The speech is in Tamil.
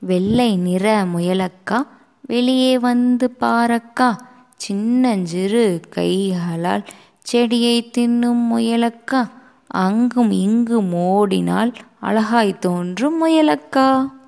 வெள்ளை நிற முயலக்கா வெளியே வந்து பாரக்கா சின்னஞ்சிறு கைகளால் செடியை தின்னும் முயலக்கா அங்கும் இங்கும் ஓடினால் அழகாய் தோன்றும் முயலக்கா.